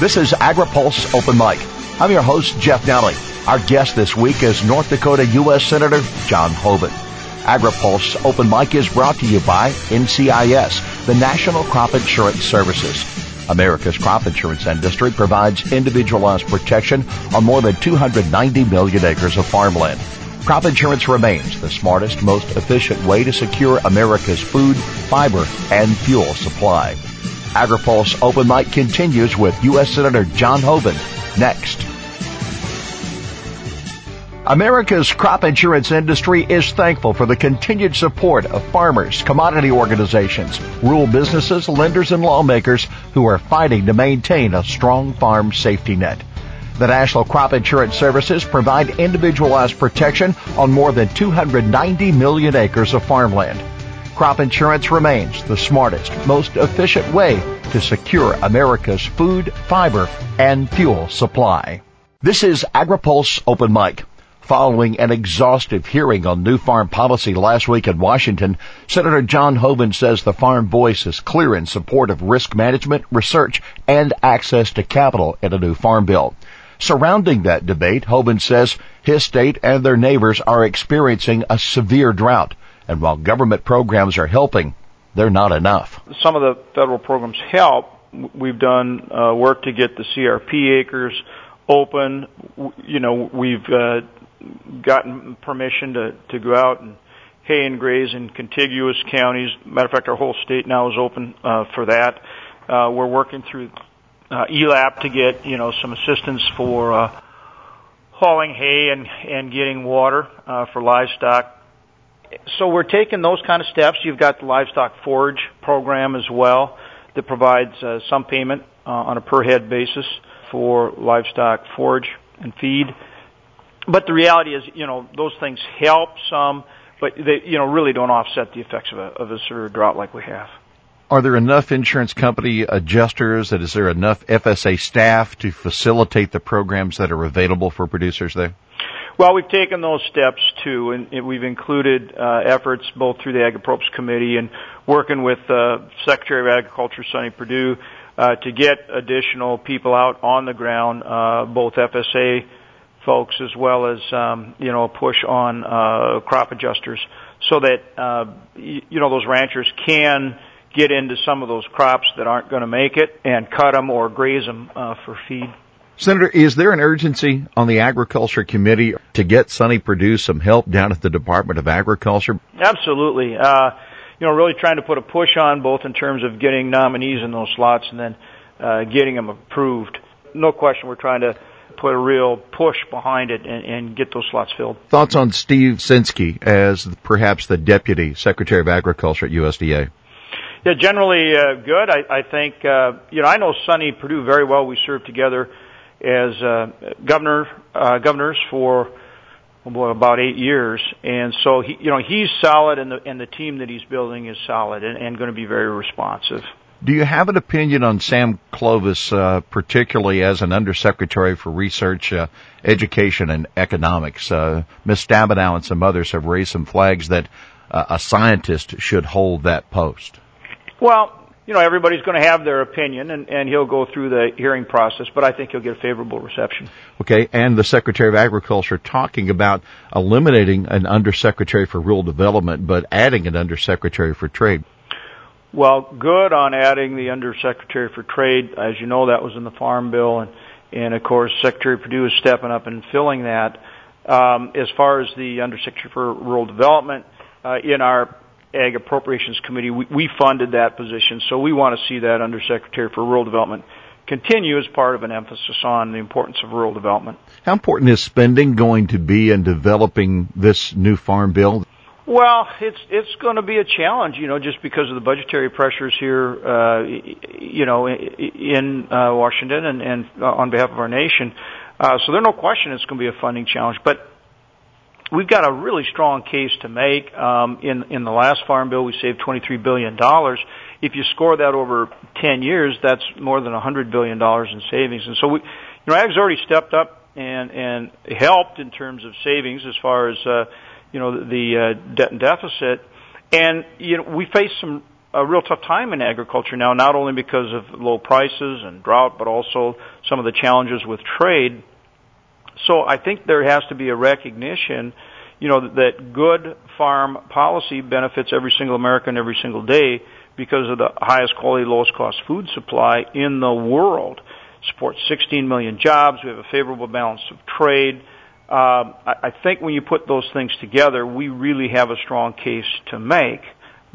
This is AgriPulse Open Mic. I'm your host, Jeff Nalley. Our guest this week is North Dakota U.S. Senator John Hoeven. AgriPulse Open Mic is brought to you by NCIS, the National Crop Insurance Services. America's crop insurance industry provides individualized protection on more than 290 million acres of farmland. Crop insurance remains the smartest, most efficient way to secure America's food, fiber, and fuel supply. AgriPulse Open Mic continues with U.S. Senator John Hoeven next. America's crop insurance industry is thankful for the continued support of farmers, commodity organizations, rural businesses, lenders, and lawmakers who are fighting to maintain a strong farm safety net. The National Crop Insurance Services provide individualized protection on more than 290 million acres of farmland. Crop insurance remains the smartest, most efficient way to secure America's food, fiber, and fuel supply. This is AgriPulse Open Mic. Following an exhaustive hearing on new farm policy last week in Washington, Senator John Hoeven says the farm voice is clear in support of risk management, research, and access to capital in a new farm bill. Surrounding that debate, Hoeven says his state and their neighbors are experiencing a severe drought, and while government programs are helping, they're not enough. Some of the federal programs help. We've done uh, work to get the CRP acres open. You know, we've uh, gotten permission to, to go out and hay and graze in contiguous counties. Matter of fact, our whole state now is open uh, for that. Uh, we're working through uh, ELAP to get you know some assistance for uh, hauling hay and and getting water uh, for livestock. So we're taking those kind of steps. You've got the livestock forage program as well that provides uh, some payment uh, on a per head basis for livestock forage and feed. But the reality is, you know, those things help some, but they, you know, really don't offset the effects of a, of a severe drought like we have. Are there enough insurance company adjusters? That is there enough FSA staff to facilitate the programs that are available for producers there? Well, we've taken those steps too, and we've included uh, efforts both through the Agriculture Committee and working with uh, Secretary of Agriculture Sonny Perdue uh, to get additional people out on the ground, uh, both FSA folks as well as um, you know a push on uh, crop adjusters, so that uh, you know those ranchers can get into some of those crops that aren't going to make it and cut them or graze them uh, for feed. Senator, is there an urgency on the Agriculture Committee to get Sonny Perdue some help down at the Department of Agriculture? Absolutely. Uh, you know, really trying to put a push on both in terms of getting nominees in those slots and then uh, getting them approved. No question, we're trying to put a real push behind it and, and get those slots filled. Thoughts on Steve Censky as perhaps the Deputy Secretary of Agriculture at USDA? Yeah, generally uh, good. I, think uh, you know I know Sonny Perdue very well. We served together as uh, governor governors for well, about eight years, and so he you know he's solid, and the and the team that he's building is solid and, and going to be very responsive. Do you have an opinion on Sam Clovis, uh, particularly as an undersecretary for research, uh, education, and economics? Uh, Ms. Stabenow and some others have raised some flags that a scientist should hold that post. Well, you know, everybody's going to have their opinion, and, and he'll go through the hearing process, but I think he'll get a favorable reception. Okay, and the Secretary of Agriculture talking about eliminating an undersecretary for rural development, but adding an undersecretary for trade. Well, good on adding the Undersecretary for Trade. As you know, that was in the Farm Bill, and, and of course, Secretary Perdue is stepping up and filling that. Um, as far as the Undersecretary for Rural Development, uh, in our Ag Appropriations Committee, we, we funded that position, so we want to see that Undersecretary for Rural Development continue as part of an emphasis on the importance of rural development. How important is spending going to be in developing this new farm bill? Well, it's it's going to be a challenge, you know, just because of the budgetary pressures here, uh, you know, in uh, Washington and, and uh, on behalf of our nation. Uh, so there's no question it's going to be a funding challenge, but we've got a really strong case to make. Um, in in the last farm bill, we saved 23 billion dollars. If you score that over 10 years, that's more than 100 billion dollars in savings. And so we, you know, Ag's already stepped up and and helped in terms of savings as far as uh, you know, the uh, debt and deficit. And, you know, we face some a real tough time in agriculture now, not only because of low prices and drought, but also some of the challenges with trade. So I think there has to be a recognition, you know, that good farm policy benefits every single American every single day because of the highest quality, lowest cost food supply in the world. Supports 16 million jobs. We have a favorable balance of trade. Um, I, I think when you put those things together, we really have a strong case to make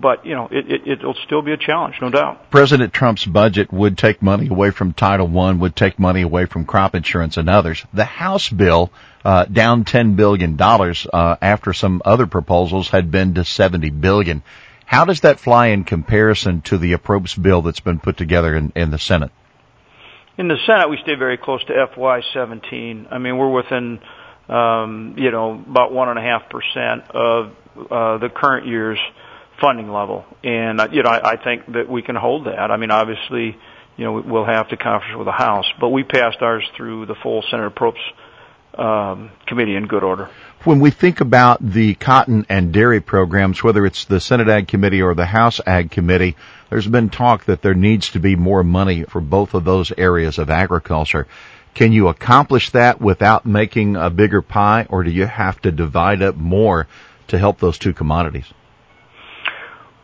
but you know it, it it'll still be a challenge, no doubt. President Trump's budget would take money away from Title One, would take money away from crop insurance and others. The House bill uh, down ten billion dollars uh, after some other proposals had been to seventy billion. How does that fly in comparison to the appropriate bill that's been put together in, in the Senate? In the Senate, we stay very close to FY17. I mean, we're within, um, you know, about one and a half percent of uh, the current year's funding level, and uh, you know, I, I think that we can hold that. I mean, obviously, you know, we'll have to conference with the House, but we passed ours through the full Senate Appropriations um, committee in good order. When we think about the cotton and dairy programs, whether it's the Senate Ag Committee or the House Ag Committee, there's been talk that there needs to be more money for both of those areas of agriculture. Can you accomplish that without making a bigger pie, or do you have to divide up more to help those two commodities?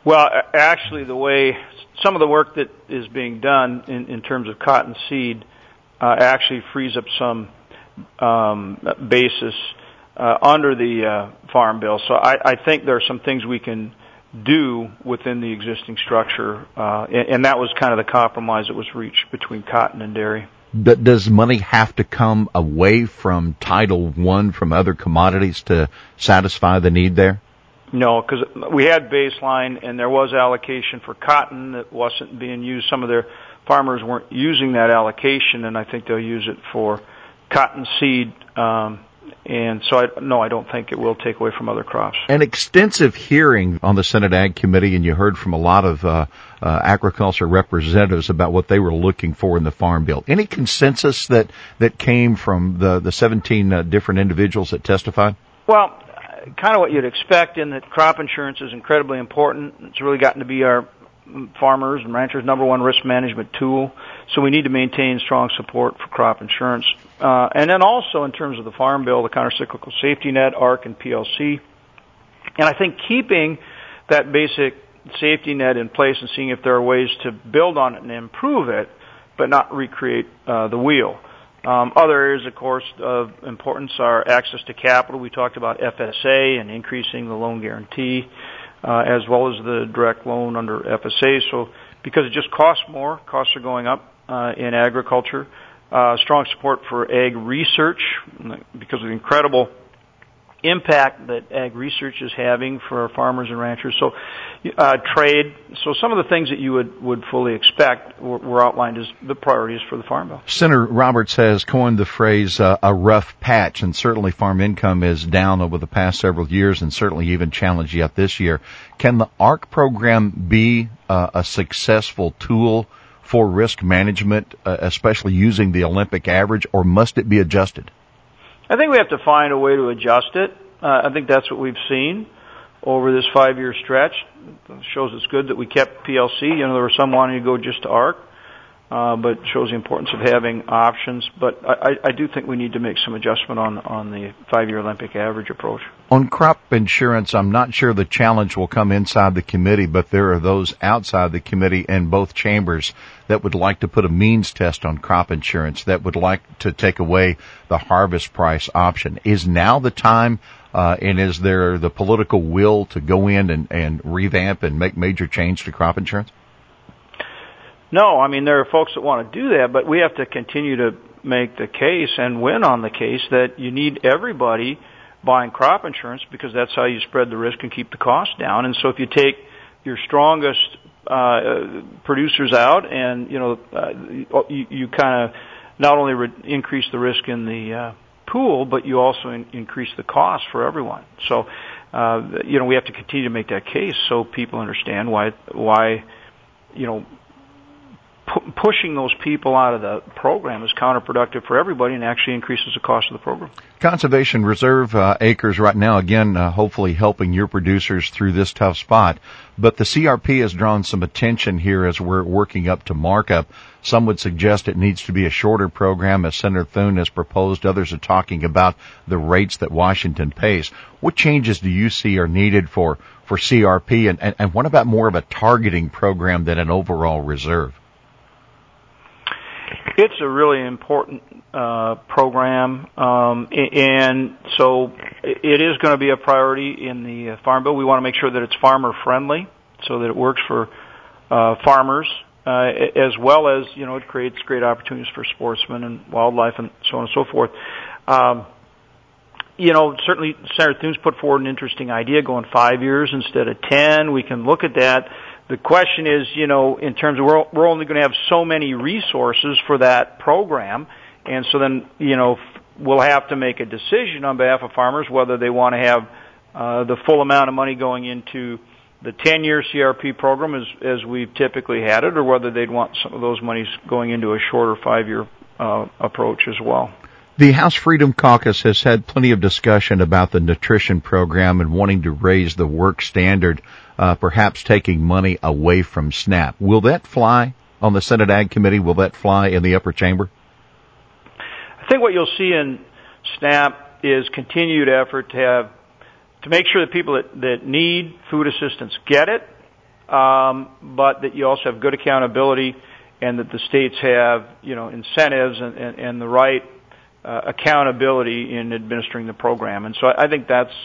Well, actually, the way some of the work that is being done in, in terms of cotton seed uh, actually frees up some um, basis uh, under the uh, farm bill. So I, I think there are some things we can do within the existing structure, uh, and, and that was kind of the compromise that was reached between cotton and dairy. Does money have to come away from Title One from other commodities to satisfy the need there? No, because we had baseline and there was allocation for cotton that wasn't being used. Some of their farmers weren't using that allocation, and I think they'll use it for cotton seed. Um, and so, I, no, I don't think it will take away from other crops. An extensive hearing on the Senate Ag Committee, and you heard from a lot of uh, uh, agriculture representatives about what they were looking for in the Farm Bill. Any consensus that that came from the the 17 uh, different individuals that testified? Well, kind of what you'd expect in that crop insurance is incredibly important. It's really gotten to be our farmers and ranchers' number one risk management tool. So we need to maintain strong support for crop insurance. Uh, and then also in terms of the farm bill, the countercyclical safety net, ARC and PLC. And I think keeping that basic safety net in place and seeing if there are ways to build on it and improve it, but not recreate uh, the wheel. Um, other areas, of course, of importance are access to capital. We talked about FSA and increasing the loan guarantee, uh, as well as the direct loan under FSA. So, because it just costs more, costs are going up uh, in agriculture. Uh, strong support for ag research because of the incredible impact that ag research is having for farmers and ranchers. So, uh, trade. So, some of the things that you would would fully expect were, were outlined as the priorities for the farm bill. Senator Roberts has coined the phrase uh, "a rough patch," and certainly farm income is down over the past several years, and certainly even challenged yet this year. Can the ARC program be uh, a successful tool? For risk management, uh, especially using the Olympic average, or must it be adjusted? I think we have to find a way to adjust it. Uh, I think that's what we've seen over this five-year stretch. It shows it's good that we kept PLC. You know, there were some wanting to go just to ARC, uh, but shows the importance of having options. But I, I do think we need to make some adjustment on on the five-year Olympic average approach. On crop insurance, I'm not sure the challenge will come inside the committee, but there are those outside the committee in both chambers that would like to put a means test on crop insurance, that would like to take away the harvest price option. Is now the time uh, and is there the political will to go in and, and revamp and make major change to crop insurance? No, I mean there are folks that want to do that, but we have to continue to make the case and win on the case that you need everybody buying crop insurance because that's how you spread the risk and keep the cost down. And so if you take your strongest uh, producers out, and you know uh, you, you kind of not only re- increase the risk in the uh, pool, but you also in, increase the cost for everyone. So, uh, you know, we have to continue to make that case so people understand why why you know pu- pushing those people out of the program is counterproductive for everybody and actually increases the cost of the program. Conservation Reserve uh, acres right now, again, uh, hopefully helping your producers through this tough spot. But the CRP has drawn some attention here as we're working up to markup. Some would suggest it needs to be a shorter program as Senator Thune has proposed. Others are talking about the rates that Washington pays. What changes do you see are needed for, for CRP and, and, and what about more of a targeting program than an overall reserve? It's a really important uh, program, um, and so it is going to be a priority in the uh, farm bill. We want to make sure that it's farmer friendly, so that it works for uh, farmers, uh, as well as you know it creates great opportunities for sportsmen and wildlife and so on and so forth. Um, you know, certainly Senator Thune's put forward an interesting idea, going five years instead of ten. We can look at that the question is, you know, in terms of we're, we're only going to have so many resources for that program, and so then, you know, we'll have to make a decision on behalf of farmers whether they want to have uh, the full amount of money going into the 10-year CRP program as, as we've typically had it, or whether they'd want some of those monies going into a shorter five-year uh, approach as well. The House Freedom Caucus has had plenty of discussion about the nutrition program and wanting to raise the work standard, uh, perhaps taking money away from SNAP. Will that fly on the Senate Ag Committee? Will that fly in the upper chamber? I think what you'll see in SNAP is continued effort to have to make sure that people that, that need food assistance get it, um, but that you also have good accountability and that the states have you know incentives and, and, and the right Uh, accountability in administering the program. And so I, think that's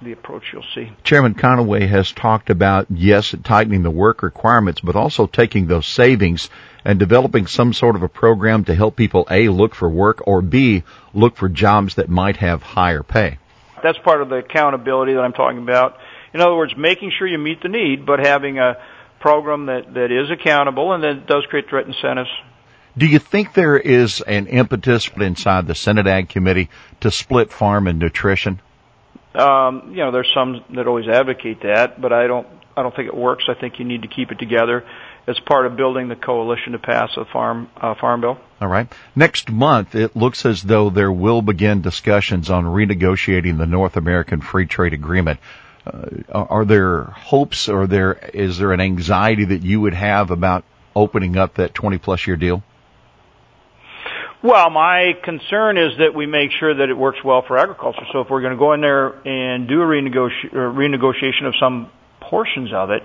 the approach you'll see. Chairman Conaway has talked about, yes, tightening the work requirements, but also taking those savings and developing some sort of a program to help people A, look for work or B, look for jobs that might have higher pay. That's part of the accountability that I'm talking about. In other words, making sure you meet the need, but having a program that, that is accountable and that does create direct incentives do you think there is an impetus inside the Senate Ag Committee to split farm and nutrition? Um, you know, there's some that always advocate that, but I don't. I don't think it works. I think you need to keep it together as part of building the coalition to pass a farm uh, farm bill. All right. Next month, it looks as though there will begin discussions on renegotiating the North American Free Trade Agreement. Uh, are there hopes, or there is there an anxiety that you would have about opening up that 20 plus year deal? Well, my concern is that we make sure that it works well for agriculture. So if we're going to go in there and do a renegoti- renegotiation of some portions of it,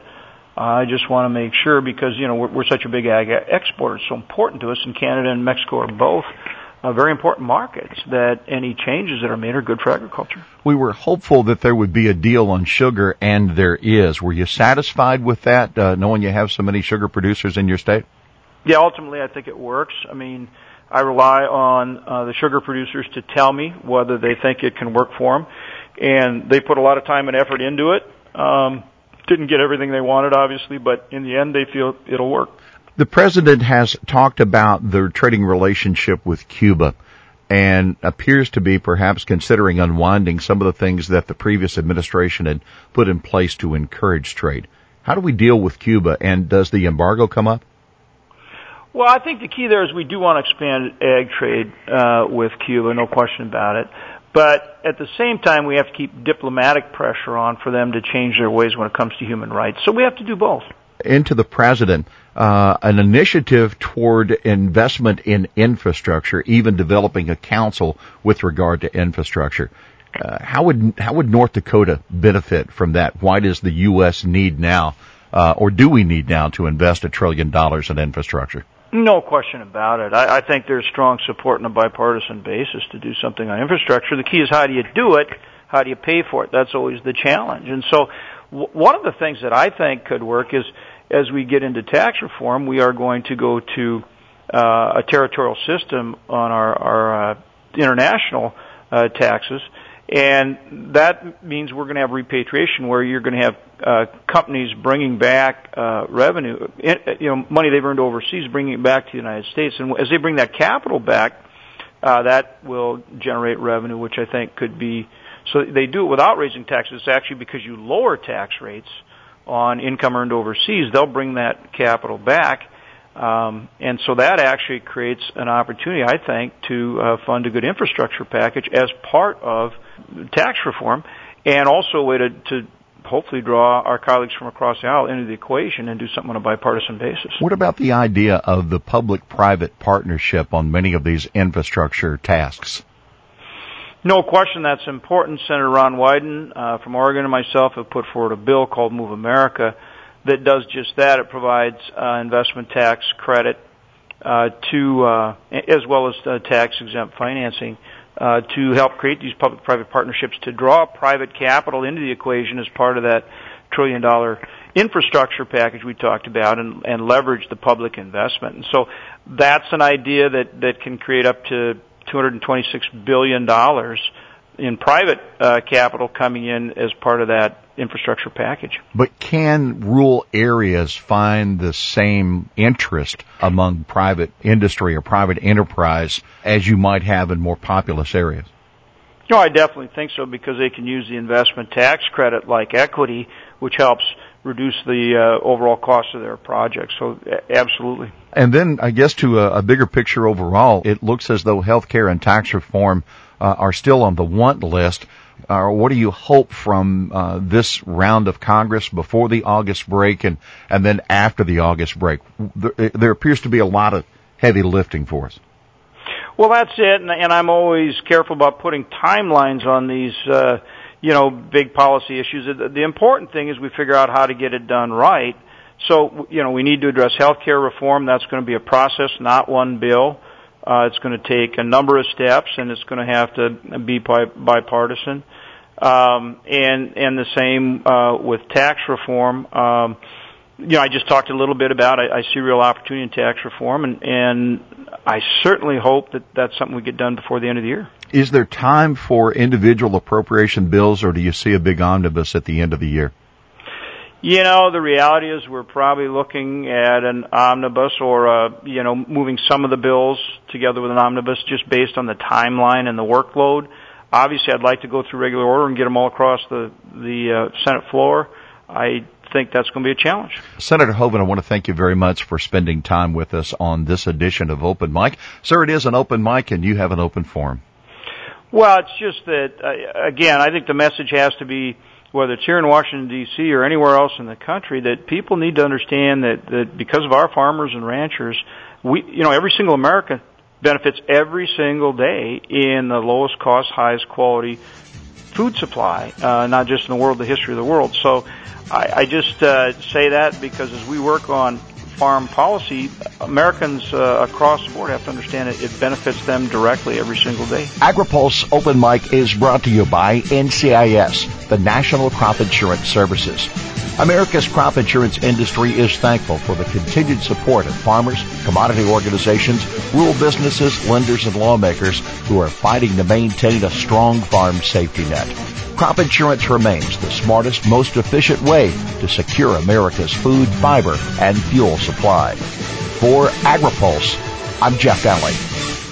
I just want to make sure because you know we're, we're such a big ag exporter. It's so important to us, and Canada and Mexico are both uh, very important markets. That any changes that are made are good for agriculture. We were hopeful that there would be a deal on sugar, and there is. Were you satisfied with that, uh, knowing you have so many sugar producers in your state? Yeah, ultimately, I think it works. I mean I rely on uh, the sugar producers to tell me whether they think it can work for them, and they put a lot of time and effort into it. Um, didn't get everything they wanted, obviously, but in the end, they feel it'll work. The president has talked about the trading relationship with Cuba and appears to be perhaps considering unwinding some of the things that the previous administration had put in place to encourage trade. How do we deal with Cuba and does the embargo come up? Well, I think the key there is we do want to expand ag trade uh, with Cuba, no question about it. But at the same time, we have to keep diplomatic pressure on for them to change their ways when it comes to human rights. So we have to do both. Into the president, uh, an initiative toward investment in infrastructure, even developing a council with regard to infrastructure. Uh, how would how would North Dakota benefit from that? Why does the U.S. need now, uh, or do we need now, to invest a trillion dollars in infrastructure? No question about it. I, I think there's strong support on a bipartisan basis to do something on infrastructure. The key is how do you do it? How do you pay for it? That's always the challenge. And so, w- one of the things that I think could work is as we get into tax reform, we are going to go to uh, a territorial system on our, our uh, international uh, taxes and that means we're going to have repatriation where you're going to have uh, companies bringing back uh, revenue, you know, money they've earned overseas, bringing it back to the United States. And as they bring that capital back, uh, that will generate revenue, which I think could be. So they do it without raising taxes. It's actually because you lower tax rates on income earned overseas, they'll bring that capital back. Um, and so that actually creates an opportunity, I think, to uh, fund a good infrastructure package as part of tax reform, and also a way to, to hopefully draw our colleagues from across the aisle into the equation and do something on a bipartisan basis. What about the idea of the public-private partnership on many of these infrastructure tasks? No question that's important. Senator Ron Wyden uh, from Oregon and myself have put forward a bill called Move America that does just that. It provides uh, investment tax credit uh, to, uh, as well as uh, tax exempt financing uh, to help create these public-private partnerships to draw private capital into the equation as part of that trillion dollar infrastructure package we talked about and, and leverage the public investment. And so that's an idea that, that can create up to $226 billion in private uh, capital coming in as part of that infrastructure package. But can rural areas find the same interest among private industry or private enterprise as you might have in more populous areas? No, I definitely think so because they can use the investment tax credit like equity, which helps reduce the uh, overall cost of their project. So, absolutely. And then, I guess, to a, a bigger picture overall, it looks as though healthcare and tax reform uh, are still on the want list. Uh, what do you hope from uh, this round of Congress before the August break and, and then after the August break? There, there appears to be a lot of heavy lifting for us. Well, that's it, and, and I'm always careful about putting timelines on these, uh, you know, big policy issues. The, the important thing is we figure out how to get it done right. So, you know, we need to address health care reform. That's going to be a process, not one bill. Uh, it's going to take a number of steps, and it's going to have to be bipartisan. Um, and and the same uh, with tax reform. Um, you know, I just talked a little bit about. I, I see real opportunity in tax reform, and and I certainly hope that that's something we get done before the end of the year. Is there time for individual appropriation bills, or do you see a big omnibus at the end of the year? You know, the reality is we're probably looking at an omnibus or, uh, you know, moving some of the bills together with an omnibus just based on the timeline and the workload. Obviously, I'd like to go through regular order and get them all across the, the uh, Senate floor. I think that's going to be a challenge. Senator Hoeven, I want to thank you very much for spending time with us on this edition of Open Mic. Sir, it is an open mic and you have an open forum. Well, it's just that, uh, again, I think the message has to be whether it's here in Washington D.C. or anywhere else in the country, that people need to understand that, that because of our farmers and ranchers, we, you know, every single American benefits every single day in the lowest cost, highest quality food supply, uh, not just in the world, the history of the world. So I, I just uh, say that because as we work on farm policy, Americans uh, across the board have to understand it. It benefits them directly every single day. AgriPulse Open Mic is brought to you by NCIS, the National Crop Insurance Services. America's crop insurance industry is thankful for the continued support of farmers, commodity organizations, rural businesses, lenders, and lawmakers who are fighting to maintain a strong farm safety net crop insurance remains the smartest, most efficient way to secure America's food, fiber, and fuel supply. For AgriPulse, I'm Jeff Nalley.